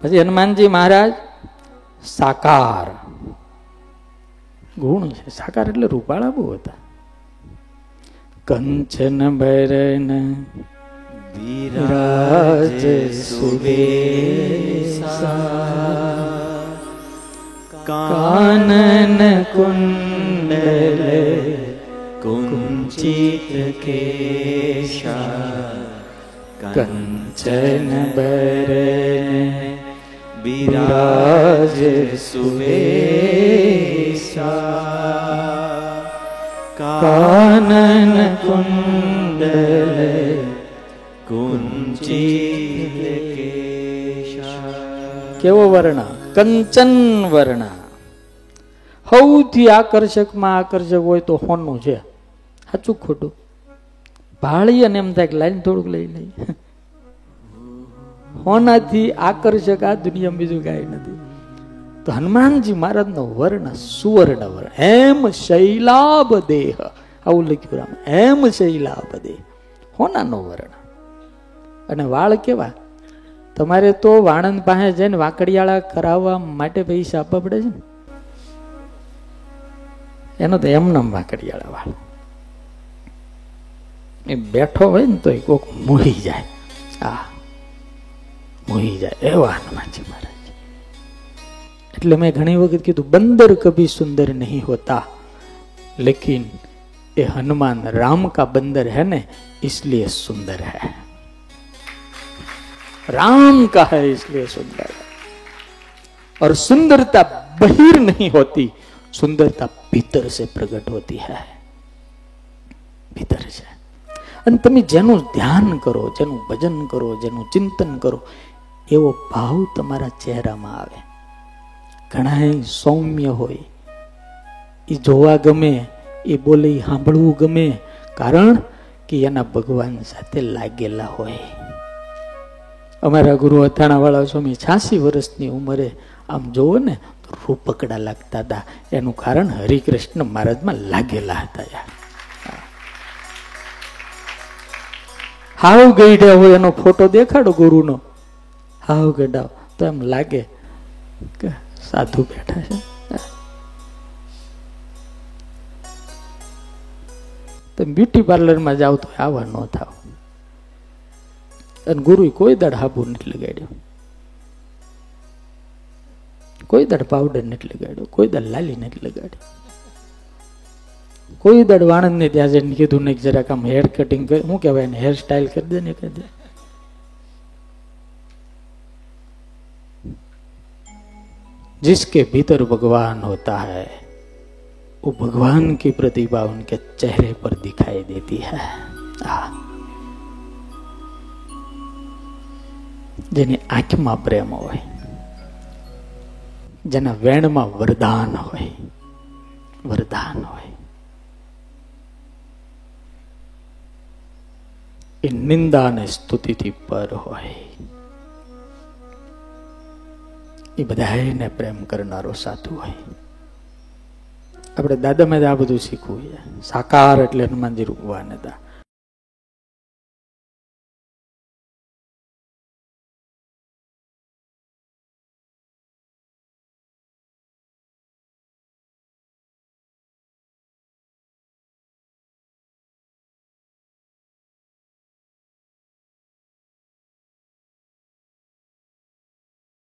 પછી હનુમાનજી મહારાજ, સાકાર. ગુણ છે. સાકાર એટલે રૂપાળા બહુ હતા. કંચન ભૈરન વિરાજ સુબે કાનન કુંડલ કુંચિત કેશા. કંચન વિરાજ સુબેસા કાનન કુંડલ કુંચિત કેવો વર્ણ? કંચન વર્ણ. સૌથી આકર્ષકમાં આકર્ષક હોય તો હોનું છે. સાચું ખોટું? ભાળી અને એમ થાય લાઈન થોડુંક લઈ લઈ હોનાથી આકર્ષક આ દુનિયામાં બીજું કાંઈ નથી. તો હનુમાનજી મહારાજનો વર્ણ સુવર્ણ વર્ણ એમ શૈલાભ દેહ. આવું લખ્યું રામ. એમ શૈલાભ દેહ. હોનાનો વર્ણ. અને વાળ કેવા? તમારે તો વાણંદ પાસે જઈને વાકડિયાળા કરાવવા માટે પૈસા આપવા પડે છે ને? એનો તો એમનામ વાકડિયાળા વાળ. એ બેઠો હોય ને તો એ કોક મોહી જાય. આ મોહી જાય. એવા હનુમાનજી મહારાજ એટલે મેં ઘણી વખત કીધું, બંદર કભી સુંદર નહીં હોતા. લેકિન એ હનુમાન રામ કા બંદર હે ને इसलिए સુંદર હૈ. राम का है इसलिए सुंदर है और सुंदरता बहिर नहीं होती सुंदरता भीतर से प्रकट होती ભીતર છે અને તમે જેનું ધ્યાન કરો, જેનું ભજન કરો, જેનું ચિંતન કરો એવો ભાવ તમારા ચહેરામાં આવે. ઘણા સૌમ્ય હોય. એ જોવા ગમે, એ બોલે સાંભળવું ગમે, કારણ કે એના ભગવાન સાથે લાગેલા હોય. અમારા ગુરુ અથાણા વાળા સ્વામી છ્યાસી વર્ષની ઉંમરે, આમ જોવો ને રૂપકડા લાગતા હતા. એનું કારણ હરિકૃષ્ણ મહારાજમાં લાગેલા હતા યાર હાવ ગઈઢા હોય એનો ફોટો દેખાડો ગુરુનો. હાવ ગઢાવ તો એમ લાગે કે સાધુ બેઠા છે. તો બ્યુટી પાર્લરમાં જાવ તો આવા ન થાવ. અને ગુરુએ કોઈ દળ હાબુ નથી લગાડ્યો. કોઈ દળ પાવડર નથી લગાડ્યો. કોઈ દળ લાલી નથી લગાડ્યો. કોઈ દળ વાણંદ ને ત્યાં જઈને કીધું નહીં જરાક આમ હેર કટિંગ કરી શું કહેવાય હેર સ્ટાઇલ કરી દે ને કરી દે. जिसके भीतर भगवान होता है वो भगवान की प्रतिभा उनके चेहरे पर दिखाई देती है આ જેની આંખમાં પ્રેમ હોય જેના વેણમાં વરદાન હોય વરદાન હોય એ નિંદા અને સ્તુતિથી પર હોય એ બધાને પ્રેમ કરનારો સાધુ હોય. આપણે દાદામાં જ આ બધું શીખવું છે. સાકાર એટલે હનુમાનજી રૂપવાન હતા.